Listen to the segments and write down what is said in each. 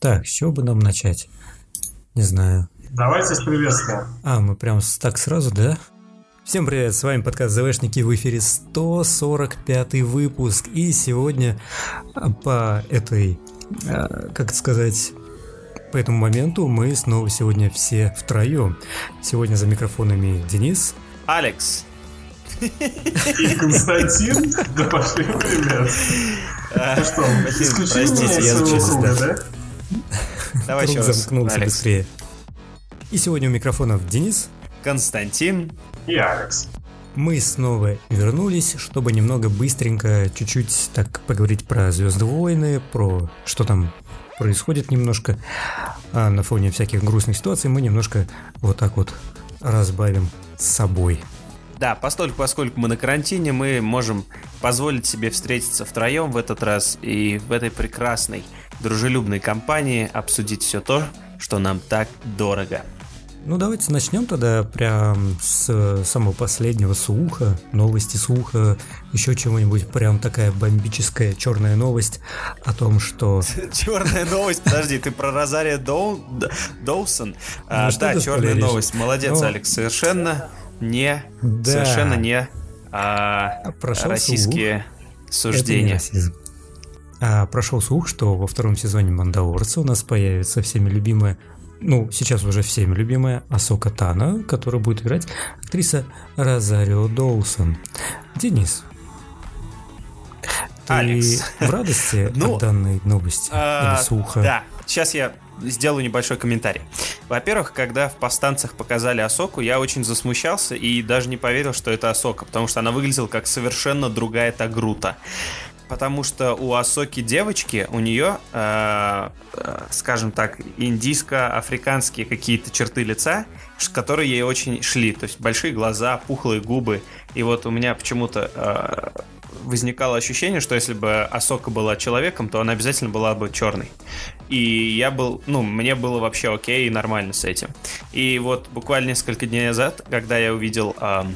Так, с чего бы нам начать? Не знаю. Давайте с приветствия. А, мы прям так сразу, да? Всем привет, с вами подкаст ЗВшники в эфире 145 выпуск. И сегодня а, по этой, а, как сказать, по этому моменту мы снова сегодня все втроем. Сегодня за микрофонами Денис. Алекс. И Константин. Да пошли ребят. Ну что, простите, я круга, да? Давай Круг еще раз. замкнулся Алекс. быстрее. И сегодня у микрофонов Денис. Константин. И Алекс. Мы снова вернулись, чтобы немного быстренько, чуть-чуть так поговорить про Звездные войны, про что там происходит немножко. А на фоне всяких грустных ситуаций мы немножко вот так вот разбавим с собой. Да, постольку, поскольку мы на карантине, мы можем позволить себе встретиться втроем в этот раз и в этой прекрасной, дружелюбной компании обсудить все то, что нам так дорого. Ну давайте начнем тогда прям с самого последнего слуха, новости слуха, еще чего-нибудь прям такая бомбическая черная новость о том, что... Черная новость, подожди, ты про Розария Доусон? А, Ну, что да, черная новость. Молодец, Ну, Алекс. Совершенно не, совершенно не а, российские суждения. А, прошел слух, что во втором сезоне Мандалорца у нас появится всеми любимая, ну, сейчас уже всеми любимая Асока Тана, которая будет играть актриса Розарио Доусон. Денис, ты Алекс. в радости Ну, от данной новости А, или слуха? Да, сейчас я сделаю небольшой комментарий. Во-первых, когда в повстанцах показали Асоку, я очень засмущался и даже не поверил, что это Асока, потому что она выглядела как совершенно другая Тагрута. Потому что у Асоки девочки, у нее, э, э, скажем так, индийско-африканские какие-то черты лица, которые ей очень шли. То есть большие глаза, пухлые губы. И вот у меня почему-то э, возникало ощущение, что если бы Асока была человеком, то она обязательно была бы черной. И я был, ну, мне было вообще окей и нормально с этим. И вот буквально несколько дней назад, когда я увидел, а,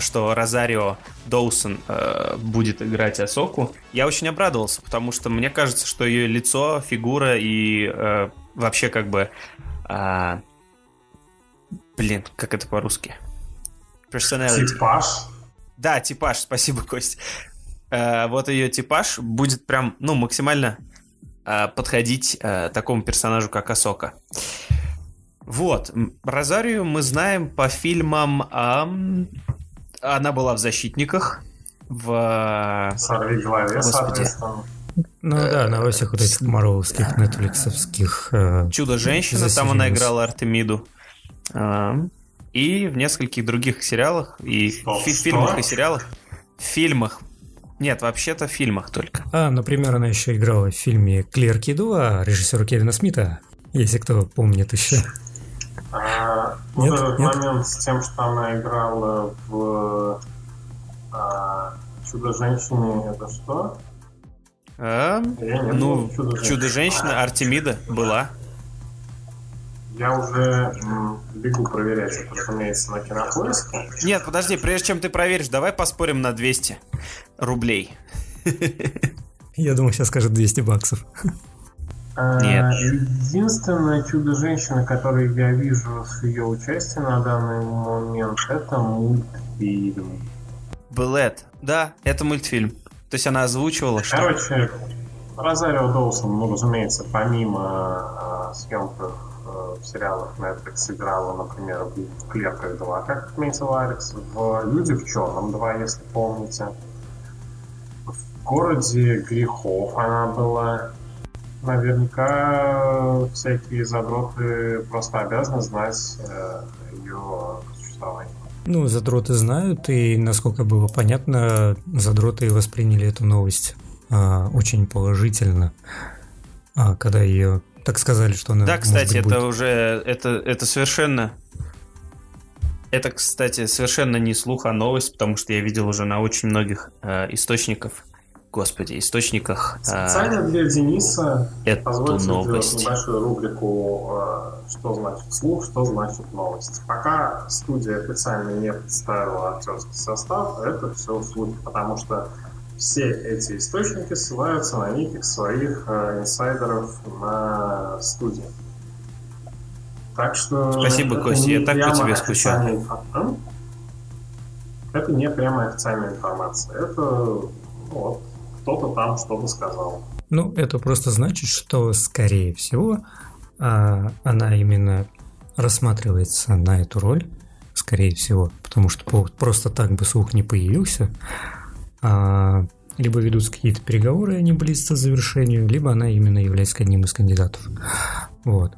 что Розарио Доусон э, будет играть Асоку, я очень обрадовался, потому что мне кажется, что ее лицо, фигура и э, вообще как бы... а, блин, как это по-русски? Personality. Типаж. Да, типаж, спасибо, Кость. Э, вот ее типаж будет прям, ну, максимально э, подходить э, такому персонажу, как Асока. Вот, Розарию мы знаем по фильмам... ам, она была в «Защитниках», в... Сорви голове, Господи. соответственно. Ну да, на во всех вот этих марвелских, нетфликсовских... э, «Чудо-женщина», там она играла Артемиду. Ам, И в нескольких других сериалах, и в фильмах и сериалах. В фильмах. Нет, вообще-то в фильмах только. А, например, она еще играла в фильме «Клерки 2» режиссера Кевина Смита, если кто помнит еще. Нет, вот этот нет. момент с тем, что она играла в а, Чудо-женщине, это что? А, Я не ну, «Чудо-женщине». Чудо-женщина Артемида была. Я уже м, бегу проверять это, разумеется, на кинопоиске. Нет, подожди, прежде чем ты проверишь, давай поспорим на 200 рублей. Я думаю, сейчас скажет 200 баксов. А, Нет. Единственное чудо-женщина, которую я вижу с ее участием на данный момент, это мультфильм. Блэд. Да, это мультфильм. То есть она озвучивала что? Короче, Розарио Доусон, ну, разумеется, помимо а, съемок э, в сериалах Netflix играла, например, в «Клерках 2», как отметил Алекс, в «Люди в черном 2», если помните. В «Городе грехов» она была. Наверняка всякие задроты просто обязаны знать э, ее существование. Ну, задроты знают, и, насколько было понятно, задроты восприняли эту новость а, очень положительно, а, когда ее так сказали, что она Да, кстати, быть, это будет. уже это, это совершенно. Это, кстати, совершенно не слух, а новость, потому что я видел уже на очень многих э, источников. Господи, источниках э, Специально для Дениса эту Позвольте новость. небольшую рубрику э, «Что значит слух, что значит новость». Пока студия официально не представила актерский состав, это все слухи, потому что все эти источники ссылаются на неких своих э, инсайдеров на студии. Так что... Спасибо, Костя, я так по тебе скучал. Это не прямо официальная информация. Это ну, вот, кто-то там что-то сказал. Ну, это просто значит, что, скорее всего, а, она именно рассматривается на эту роль, скорее всего, потому что просто так бы слух не появился. А, либо ведутся какие-то переговоры, они близятся к завершению, либо она именно является одним из кандидатов. Вот.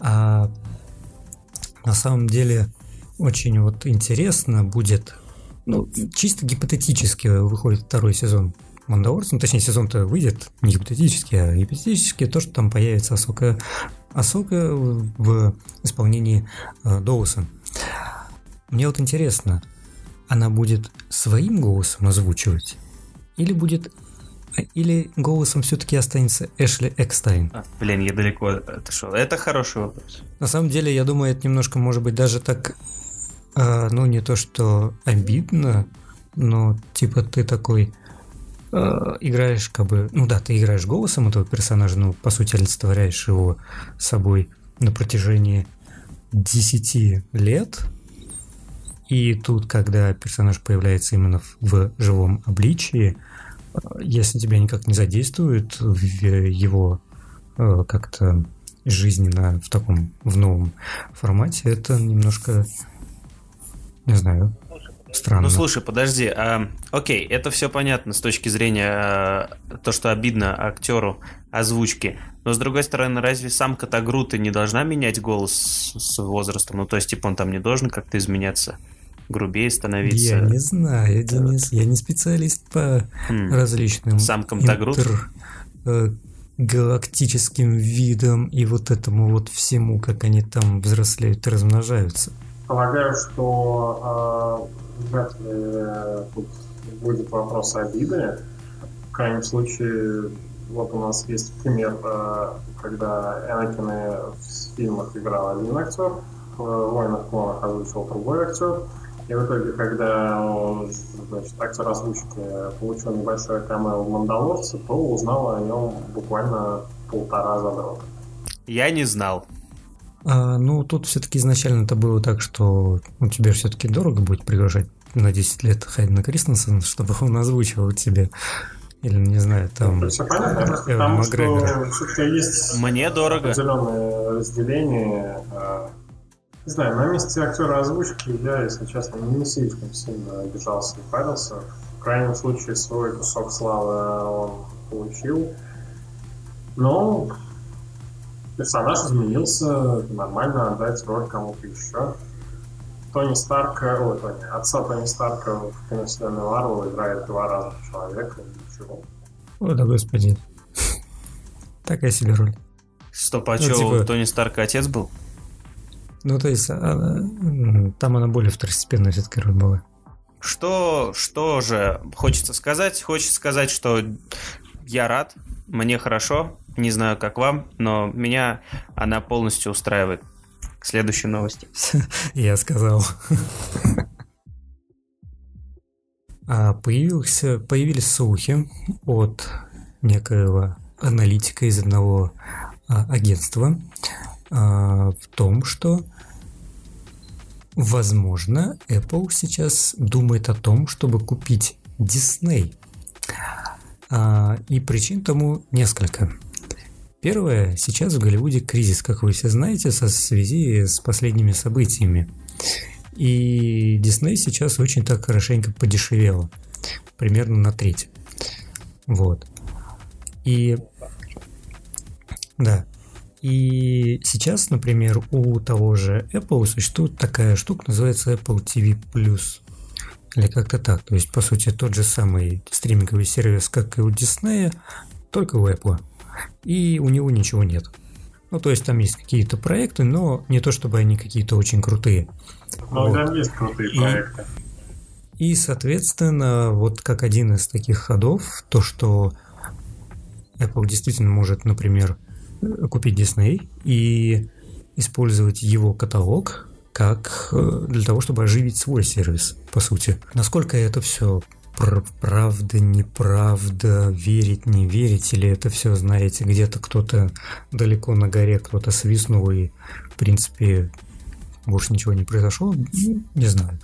А на самом деле очень вот интересно будет, ну, чисто гипотетически выходит второй сезон Мандалорца, ну, точнее, сезон-то выйдет не гипотетически, а гипотетически то, что там появится Асока, Асока в исполнении э, Доуса. Мне вот интересно, она будет своим голосом озвучивать или будет или голосом все-таки останется Эшли Экстайн? А, блин, я далеко отошел. Это хороший вопрос. На самом деле, я думаю, это немножко может быть даже так, э, ну не то что обидно, но типа ты такой э, играешь как бы, ну да, ты играешь голосом этого персонажа, но по сути олицетворяешь его собой на протяжении 10 лет, и тут, когда персонаж появляется именно в, в живом обличии, если тебя никак не задействует в его э, как-то жизненно в таком, в новом формате, это немножко, не знаю, странно. Ну слушай, подожди, а, окей, это все понятно с точки зрения а, то, что обидно актеру озвучки. Но с другой стороны, разве сам Катагрута не должна менять голос с возрастом? Ну то есть, типа, он там не должен как-то изменяться? грубее становиться. Я не знаю, Денис, я не специалист по хм. различным самкам интер, э, галактическим видам и вот этому вот всему, как они там взрослеют и размножаются. Полагаю, что э, вряд ли э, тут будет вопрос обиды. В крайнем случае, вот у нас есть пример, э, когда Энакины в фильмах играл один актер, в «Войнах клонах» озвучил другой актер, и в итоге, когда значит, актер озвучки получил небольшое камео в «Мандалорце», то узнал о нем буквально полтора задрота. Я не знал. А, ну, тут все-таки изначально это было так, что ну, тебе все-таки дорого будет приглашать на 10 лет Хайдена Кристенсена, чтобы он озвучивал тебе. Или, не знаю, там... Ну, все понятно, потому что все-таки есть Мне дорого. определенное разделение а, не знаю, на месте актера озвучки я, если честно, не слишком сильно обижался и парился. В крайнем случае свой кусок славы он получил. Но персонаж изменился, нормально отдать роль кому-то еще. Тони Старка, ой, Тони, отца Тони Старка в киновселенной Марвел играет два разных человека, ничего. О, да господи. Такая себе роль. Стоп, а ну, что, типа... Тони Старка отец был? Ну, то есть, она, там она более второстепенная все-таки роль была. Что, что же хочется сказать? Хочется сказать, что я рад, мне хорошо, не знаю, как вам, но меня она полностью устраивает. Следующие новости. Я сказал. А появился, появились слухи от некоего аналитика из одного а, агентства а, в том, что Возможно, Apple сейчас думает о том, чтобы купить Disney. А, и причин тому несколько. Первое, сейчас в Голливуде кризис, как вы все знаете, со связи с последними событиями. И Disney сейчас очень так хорошенько подешевело. Примерно на треть. Вот. И да, и сейчас, например, у того же Apple существует такая штука, называется Apple TV. Или как-то так. То есть, по сути, тот же самый стриминговый сервис, как и у Disney, только у Apple. И у него ничего нет. Ну, то есть там есть какие-то проекты, но не то чтобы они какие-то очень крутые. Но вот. там есть крутые и, проекты. И, соответственно, вот как один из таких ходов, то, что Apple действительно может, например, купить Disney и использовать его каталог как э, для того, чтобы оживить свой сервис, по сути. Насколько это все правда, неправда, верить, не верить, или это все, знаете, где-то кто-то далеко на горе, кто-то свистнул, и, в принципе, больше ничего не произошло, ну, не знаю.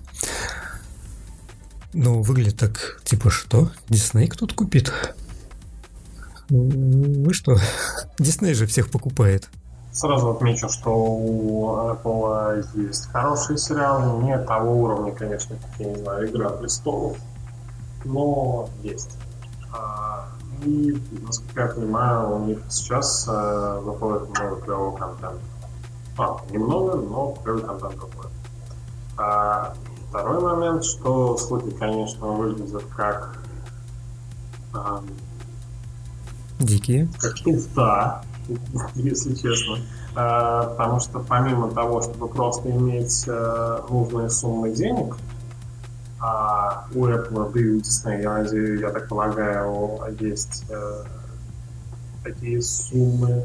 Но выглядит так, типа, что? Дисней кто-то купит? Вы что? Дисней же всех покупает. Сразу отмечу, что у Apple есть хорошие сериалы, не того уровня, конечно, как, я не знаю, «Игра престолов», но есть. А, и, насколько я понимаю, у них сейчас э, выходит много клевого контента. А, немного, но клевый контент выходит. А, второй момент, что слухи, конечно, выглядят как... А, Дикие? Как да, если честно. А, потому что помимо того, чтобы просто иметь а, нужные суммы денег, а у Apple, да и у Disney, я надеюсь, я так полагаю, есть э, такие суммы.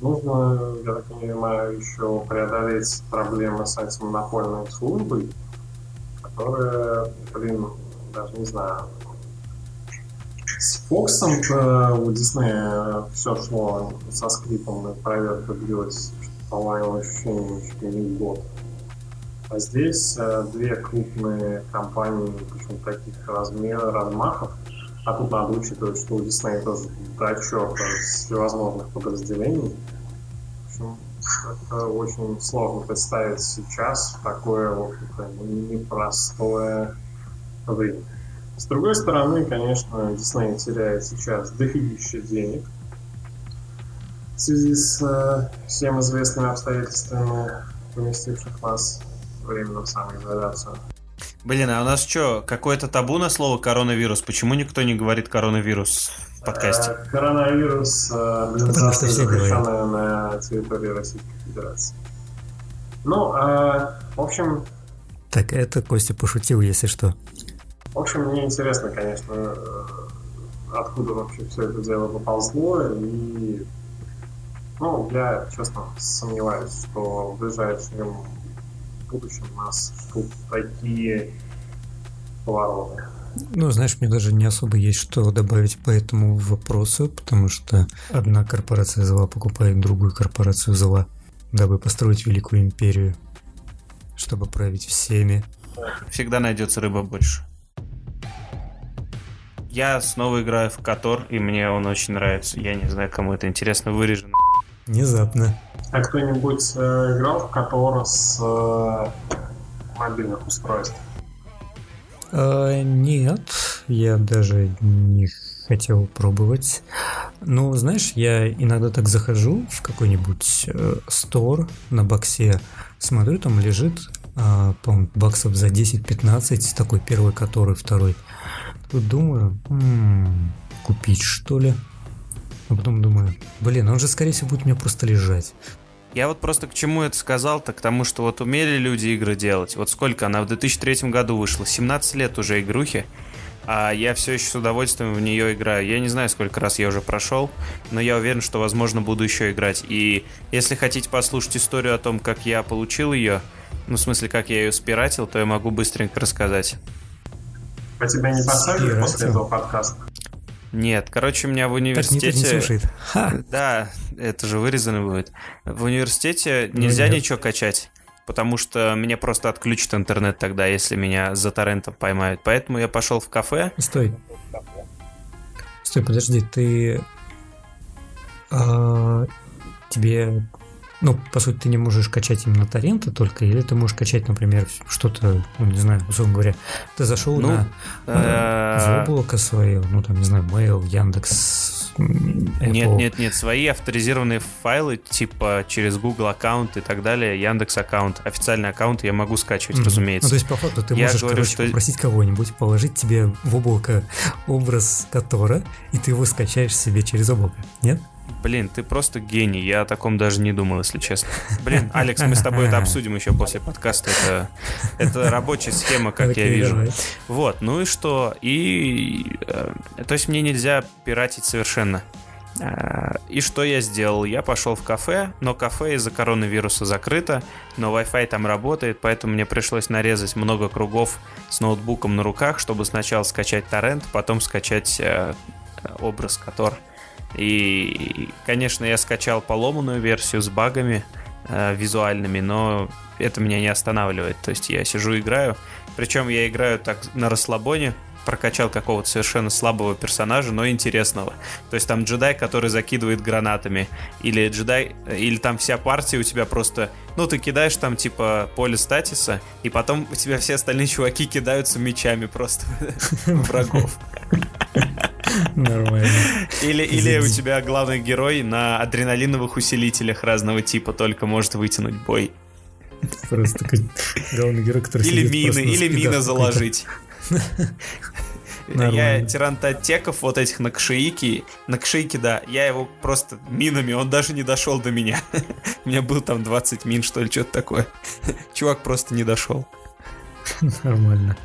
Нужно, я так понимаю, еще преодолеть проблемы с антимонопольной службой, которая, блин, даже не знаю, с Фоксом э, у Диснея все шло со скрипом, и проверка длилась, по-моему, ощущение чуть ли не год. А здесь э, две крупные компании, причем таких размеров, размахов, а тут надо учитывать, что у Disney тоже с всевозможных подразделений. В общем, это очень сложно представить сейчас такое, в общем-то, непростое время. С другой стороны, конечно, Disney теряет сейчас дофигища денег в связи с э, всем известными обстоятельствами, поместивших нас временную самоизоляцию. Блин, а у нас что, какое-то табу на слово коронавирус? Почему никто не говорит коронавирус в подкасте? Э, коронавирус, организация, запрещенная на территории Российской Федерации. Ну, э, в общем... Так, это Костя пошутил, если что. В общем, мне интересно, конечно, э, откуда вообще все это дело поползло, и ну, я, честно, сомневаюсь, что в ближайшем будущем нас ждут такие повороты. Ну, знаешь, мне даже не особо есть что добавить по этому вопросу, потому что одна корпорация зла покупает другую корпорацию зла, дабы построить великую империю, чтобы править всеми. Всегда найдется рыба больше. Я снова играю в Котор, и мне он очень нравится. Я не знаю, кому это интересно вырежено. Внезапно. А кто-нибудь э, играл в Котор с э, мобильных устройств? Э, нет, я даже не хотел пробовать. Но, знаешь, я иногда так захожу в какой-нибудь э, стор на боксе, смотрю, там лежит, э, баксов за 10-15, такой первый, который, второй. Тут думаю, м-м, купить что ли? А потом думаю, блин, он же, скорее всего, будет у меня просто лежать. Я вот просто к чему это сказал-то, к тому, что вот умели люди игры делать. Вот сколько она в 2003 году вышла, 17 лет уже игрухи, а я все еще с удовольствием в нее играю. Я не знаю, сколько раз я уже прошел, но я уверен, что, возможно, буду еще играть. И если хотите послушать историю о том, как я получил ее, ну, в смысле, как я ее спиратил, то я могу быстренько рассказать. А тебя не посадят после этого подкаста? Нет, короче, у меня в университете... Так, не слушает. Ха. Да, это же вырезано будет. В университете ну нельзя ну, ничего качать, потому что мне просто отключат интернет тогда, если меня за торрентом поймают. Поэтому я пошел в кафе. Стой. Стой, подожди, ты... А, тебе ну, по сути, ты не можешь качать именно торренты только, или ты можешь качать, например, что-то, ну, не знаю, условно говоря, ты зашел ну, на э, в облако свое, ну, там, не знаю, Mail, Яндекс, Apple. Нет, нет, нет, свои авторизированные файлы, типа через Google аккаунт и так далее, Яндекс аккаунт, официальный аккаунт я могу скачивать, mm-hmm. разумеется. Ну, то есть, по факту, ты я можешь, говорю, короче, что... попросить кого-нибудь положить тебе в облако образ Котора, и ты его скачаешь себе через облако, нет? Блин, ты просто гений. Я о таком даже не думал, если честно. Блин, Алекс, мы с тобой это обсудим еще после подкаста. Это, это рабочая схема, как okay, я вижу. Давай. Вот, ну и что? И... Э, то есть мне нельзя пиратить совершенно. А, и что я сделал? Я пошел в кафе, но кафе из-за коронавируса закрыто, но Wi-Fi там работает, поэтому мне пришлось нарезать много кругов с ноутбуком на руках, чтобы сначала скачать торрент, потом скачать э, образ Котор. И, конечно, я скачал поломанную версию с багами э, визуальными, но это меня не останавливает. То есть я сижу играю, причем я играю так на расслабоне, прокачал какого-то совершенно слабого персонажа, но интересного. То есть там джедай, который закидывает гранатами, или джедай, или там вся партия у тебя просто, ну ты кидаешь там типа поле статиса, и потом у тебя все остальные чуваки кидаются мечами просто врагов. Нормально. Или, или у тебя главный герой на адреналиновых усилителях разного типа только может вытянуть бой. Просто главный герой, который Или мины, или мина заложить. Я тирантотеков вот этих на кшиике, на кшиике, да, я его просто минами, он даже не дошел до меня. У меня был там 20 мин, что ли, что-то такое. Чувак просто не дошел. Нормально.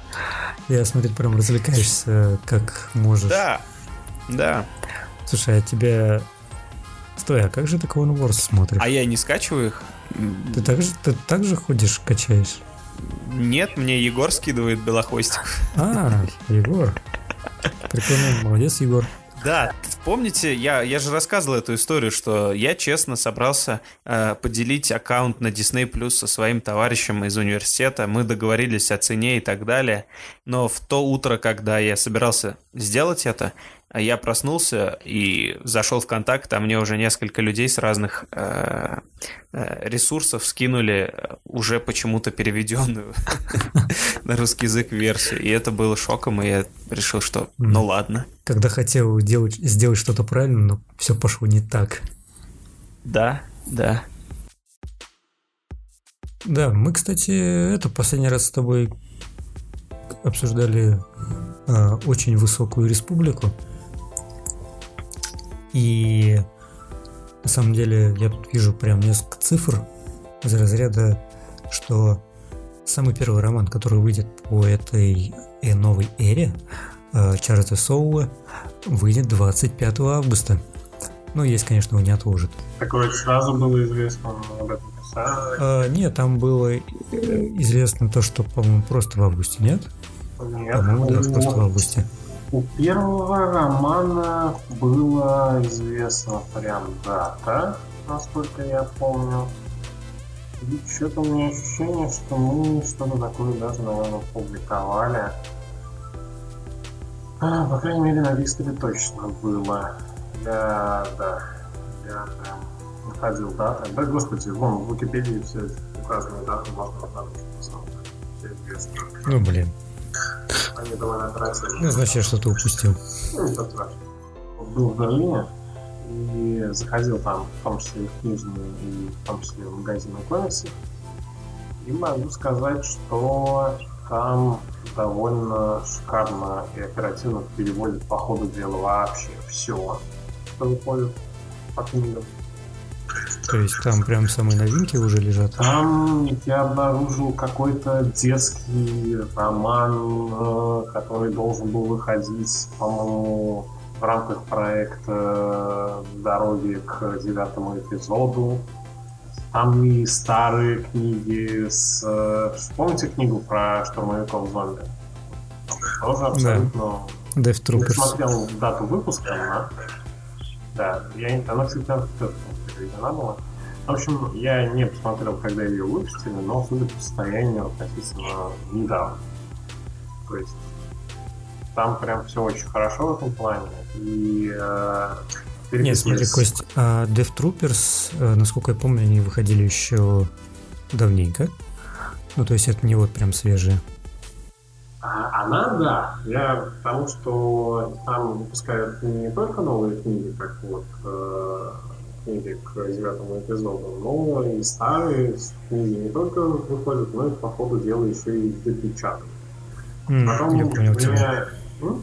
Я смотрю, прям развлекаешься как можешь. Да, да. Слушай, а тебя... Стой, а как же ты Clone Wars смотришь? А я не скачиваю их. Ты так же, ты так же ходишь, качаешь? Нет, мне Егор скидывает белохвостиков. А, Егор. Прикольно, молодец, Егор. Да, помните, я, я же рассказывал эту историю, что я честно собрался э, поделить аккаунт на Disney Plus со своим товарищем из университета. Мы договорились о цене и так далее. Но в то утро, когда я собирался сделать это, я проснулся и зашел в контакт, а мне уже несколько людей с разных э, э, ресурсов скинули уже почему-то переведенную на русский язык версию. И это было шоком, и я решил, что ну ладно. Когда хотел делать, сделать что-то правильно, но все пошло не так. Да, да. Да, мы, кстати, это последний раз с тобой обсуждали э, очень высокую республику. И на самом деле я тут вижу прям несколько цифр из разряда, что самый первый роман, который выйдет по этой э, новой эре, э, Чарльза Соула, выйдет 25 августа. Ну, есть, конечно, его не отложат. Такое сразу было известно об этом писали? А, нет, там было э, известно то, что, по-моему, просто в августе, нет? Нет. Да, в. У первого романа было известно прям дата, насколько я помню. И что-то у меня ощущение, что мы что-то такое даже, наверное, публиковали. А, по крайней мере, на Вистере точно было. Я, да, я прям находил даты. Да, господи, вон, в Википедии все указанные даты можно обнаружить, на самом деле. Все известно. Ну, блин. Они довольно тратили. Ну, значит, я что-то упустил. Ну, не. Был в Берлине и заходил там, в том числе и в книжные, и в том числе в магазины комиксов. И могу сказать, что там довольно шикарно и оперативно переводят по ходу дела вообще все, что выходит по книгам. То есть там прям самые новинки уже лежат? Там я обнаружил какой-то детский роман, э, который должен был выходить, по-моему, в рамках проекта «Дороги к девятому эпизоду». Там и старые книги с... э, Помните книгу про штурмовиков зомби? Тоже абсолютно... Death Я смотрел дату выпуска, она. Да, я, она, кстати, там переведена была. В общем, я не посмотрел, когда ее выпустили, но судя по состоянию относительно недавно. То есть там прям все очень хорошо в этом плане. И э, Нет, смотри, Кость, а Death Troopers, э, насколько я помню, они выходили еще давненько. Ну, то есть это не вот прям свежие. А, она, да. Я потому что там выпускают не только новые книги, как вот э, книги к девятому эпизоду, но и старые книги не только выходят, но и по ходу дела еще и допечатают. М, Потом я понял тебя. меня... М?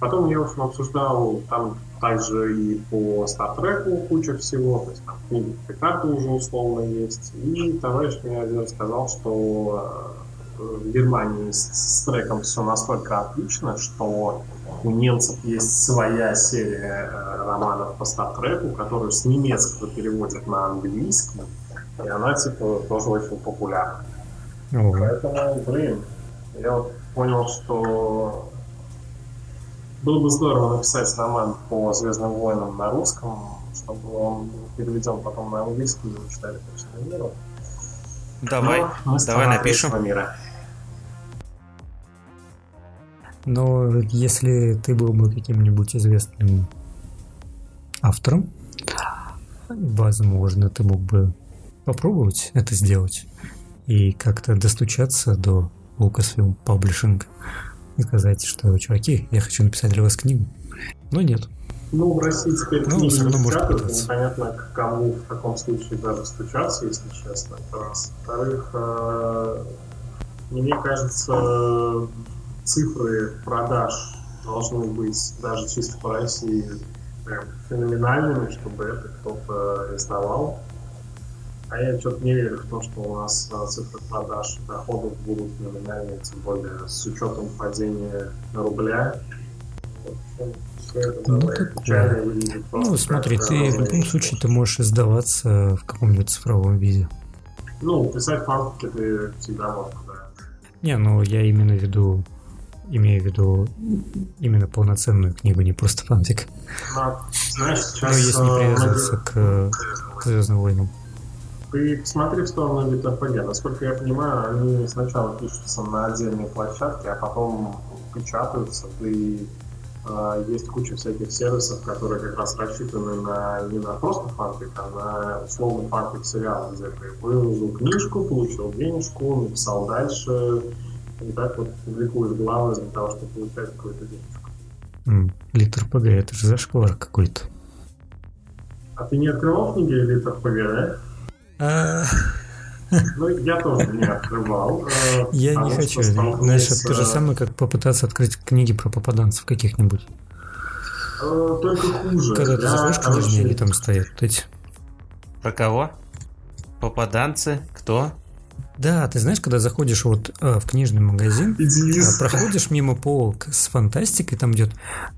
Потом я, в общем, обсуждал там также и по Star Trek куча всего, то есть там книги Пикарда уже условно есть. И товарищ мне один сказал, что в Германии с, с треком все настолько отлично, что у немцев есть своя серия э, романов по стартреку, которую с немецкого переводят на английский, и она типа тоже очень популярна. О. Поэтому, блин, я вот понял, что было бы здорово написать роман по Звездным войнам на русском, чтобы он переведен потом на английский и читали по всему миру. Давай, Но давай напишем. Мира. Но если ты был бы каким-нибудь известным автором, возможно, ты мог бы попробовать это сделать и как-то достучаться до Lucasfilm Publishing и сказать, что, чуваки, я хочу написать для вас книгу. Но нет. Ну, в России теперь ну, книги не печатают, непонятно, к кому в таком случае даже стучаться, если честно, это раз. Во-вторых, э, мне кажется, цифры продаж должны быть даже чисто по России прям феноменальными, чтобы это кто-то издавал. А я что-то не верю в то, что у нас а, цифры продаж доходов будут феноменальные, тем более с учетом падения рубля. Ну, такое. ну смотри, ты в любом случае ты можешь издаваться в каком-нибудь цифровом виде. Ну, писать фанфики ты всегда можешь, да. Не, ну я именно в имею в виду именно полноценную книгу, не просто фанфик. А, знаешь, сейчас... Ну, если не э, привязываться к, к Звездным войнам. Ты посмотри в сторону BitRPG. Насколько я понимаю, они сначала пишутся на отдельные площадки, а потом печатаются. И э, есть куча всяких сервисов, которые как раз рассчитаны на не на просто фанфик, а на условный фанфик сериал, где ты выложил книжку, получил денежку, написал дальше, и так вот публикуешь главы для того, чтобы получать какую-то денежку. Mm, Литр ПГ, это же зашквар какой-то. А ты не открывал книги Литр ПГ, да? А. Ну, я тоже не открывал. Э, я не хочу. Знаешь, это то же самое, как попытаться открыть книги про попаданцев каких-нибудь. Э, только хуже. Когда ты заходишь книжные, они там стоят. Вот. Про кого? Попаданцы? Кто? Да, ты знаешь, когда заходишь вот э, в книжный магазин, э, проходишь мимо полок с фантастикой, там идет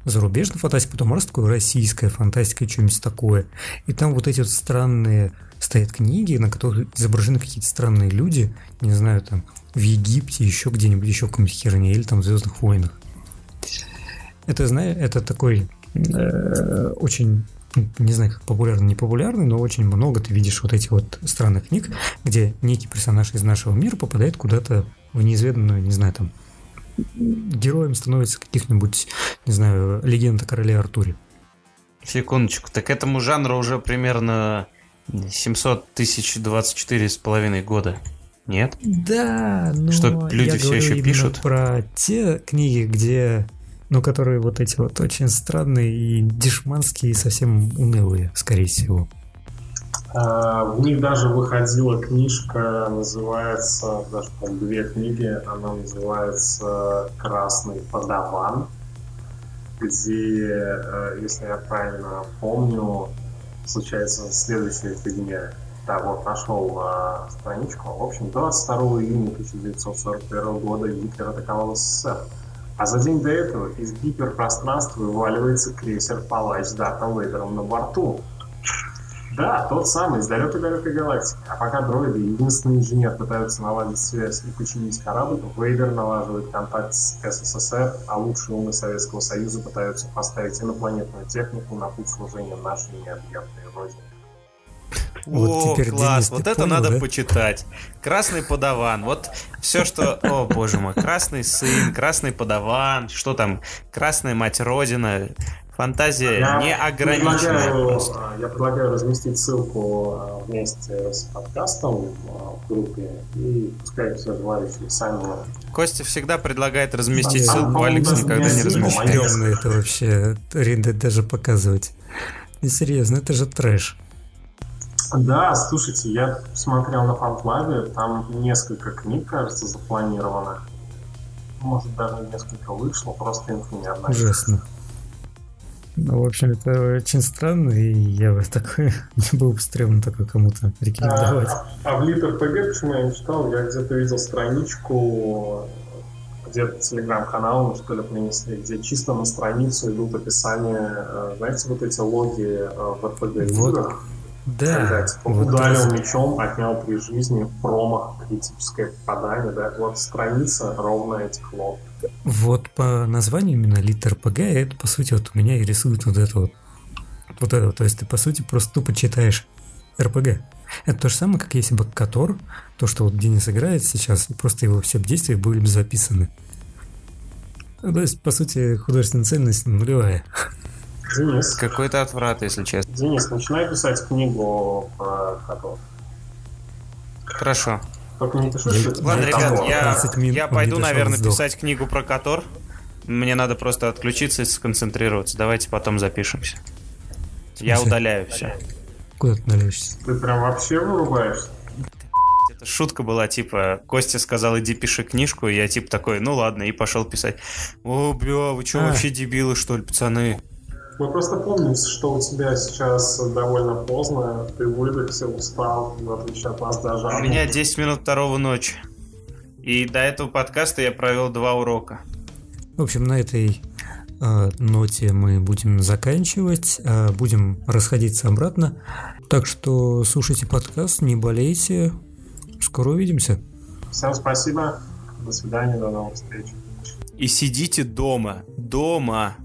зарубежная фантастика, потом раз такое российская фантастика, что-нибудь такое. И там вот эти вот странные стоят книги, на которых изображены какие-то странные люди, не знаю, там, в Египте, еще где-нибудь, еще в каком-нибудь херне, или там в Звездных войнах. Это, знаешь, это такой э, очень не знаю, как популярный, не популярный, но очень много ты видишь вот этих вот странных книг, где некий персонаж из нашего мира попадает куда-то в неизведанную, не знаю, там, героем становится каких-нибудь, не знаю, легенд о короле Артуре. Секундочку, так этому жанру уже примерно 700 тысяч 24 с половиной года. Нет? Да, но что люди я все еще пишут про те книги, где, ну, которые вот эти вот очень странные и дешманские и совсем унылые, скорее всего. А, в них даже выходила книжка, называется, даже по две книги, она называется «Красный подаван», где, э, если я правильно помню, случается следующая фигня. Да, вот нашел а, страничку. В общем, 22 июня 1941 года Гитлер атаковал СССР. А за день до этого из гиперпространства вываливается крейсер «Палач» с Дартом Вейдером на борту. Да, тот самый, из далекой-далекой галактики. А пока дроиды единственный инженер пытаются наладить связь и починить корабль, Вейдер налаживает контакт с СССР, а лучшие умы Советского Союза пытаются поставить инопланетную технику на путь служения нашей необъятной родине. Вот О, теперь класс, вот это понял, надо да? почитать. Красный подаван, вот все, что... О, боже мой, красный сын, красный подаван, что там, красная мать родина, Фантазия я не ограничена. Предлагаю, я предлагаю разместить ссылку а, вместе с подкастом а, в группе, и пускай все желающие сами... Костя всегда предлагает разместить да, ссылку, Алекс никогда не размещает. Стрёмно это вообще, даже показывать. Не серьезно, это же трэш. Да, слушайте, я смотрел на фанклаве, там несколько книг, кажется, запланировано. Может, даже несколько вышло, просто инфы не одна. Ужасно. Ну, в общем, это очень странно, и я бы такой не был бы стрёмно такой кому-то рекомендовать. А, а в Литр ПГ, почему я не читал, я где-то видел страничку, где-то телеграм-канал, что ли, принесли, где чисто на страницу идут описания, э, знаете, вот эти логи э, в РПГ вот. Да. Когда, типа, вот ударил раз. мечом, отнял при жизни, промах, критическое попадание, да, вот страница ровно этих лог. Вот по названию именно литр ПГ, это по сути вот у меня и рисует вот это вот. Вот это вот. То есть ты по сути просто тупо читаешь РПГ. Это то же самое, как если бы Котор, то, что вот Денис играет сейчас, просто его все действия были бы записаны. Ну, то есть, по сути, художественная ценность нулевая. Денис. Какой-то отврат, если честно. Денис, начинай писать книгу про Котор. Хорошо. Только не пиши, что Ладно, ребят, я, я пойду, наверное, писать книгу про Котор. Мне надо просто отключиться и сконцентрироваться. Давайте потом запишемся. Я удаляю все. Куда ты удаляешься? Ты прям вообще вырубаешься? Это шутка была, типа, Костя сказал, иди пиши книжку, и я типа такой, ну ладно, и пошел писать. О, бля, вы что, а. вообще дебилы, что ли, пацаны? Мы просто помним, что у тебя сейчас довольно поздно, ты выдохся, устал, в отличие от нас даже. У меня 10 минут второго ночи. И до этого подкаста я провел два урока. В общем, на этой э, ноте мы будем заканчивать, э, будем расходиться обратно. Так что слушайте подкаст, не болейте. Скоро увидимся. Всем спасибо. До свидания, до новых встреч. И сидите дома. Дома.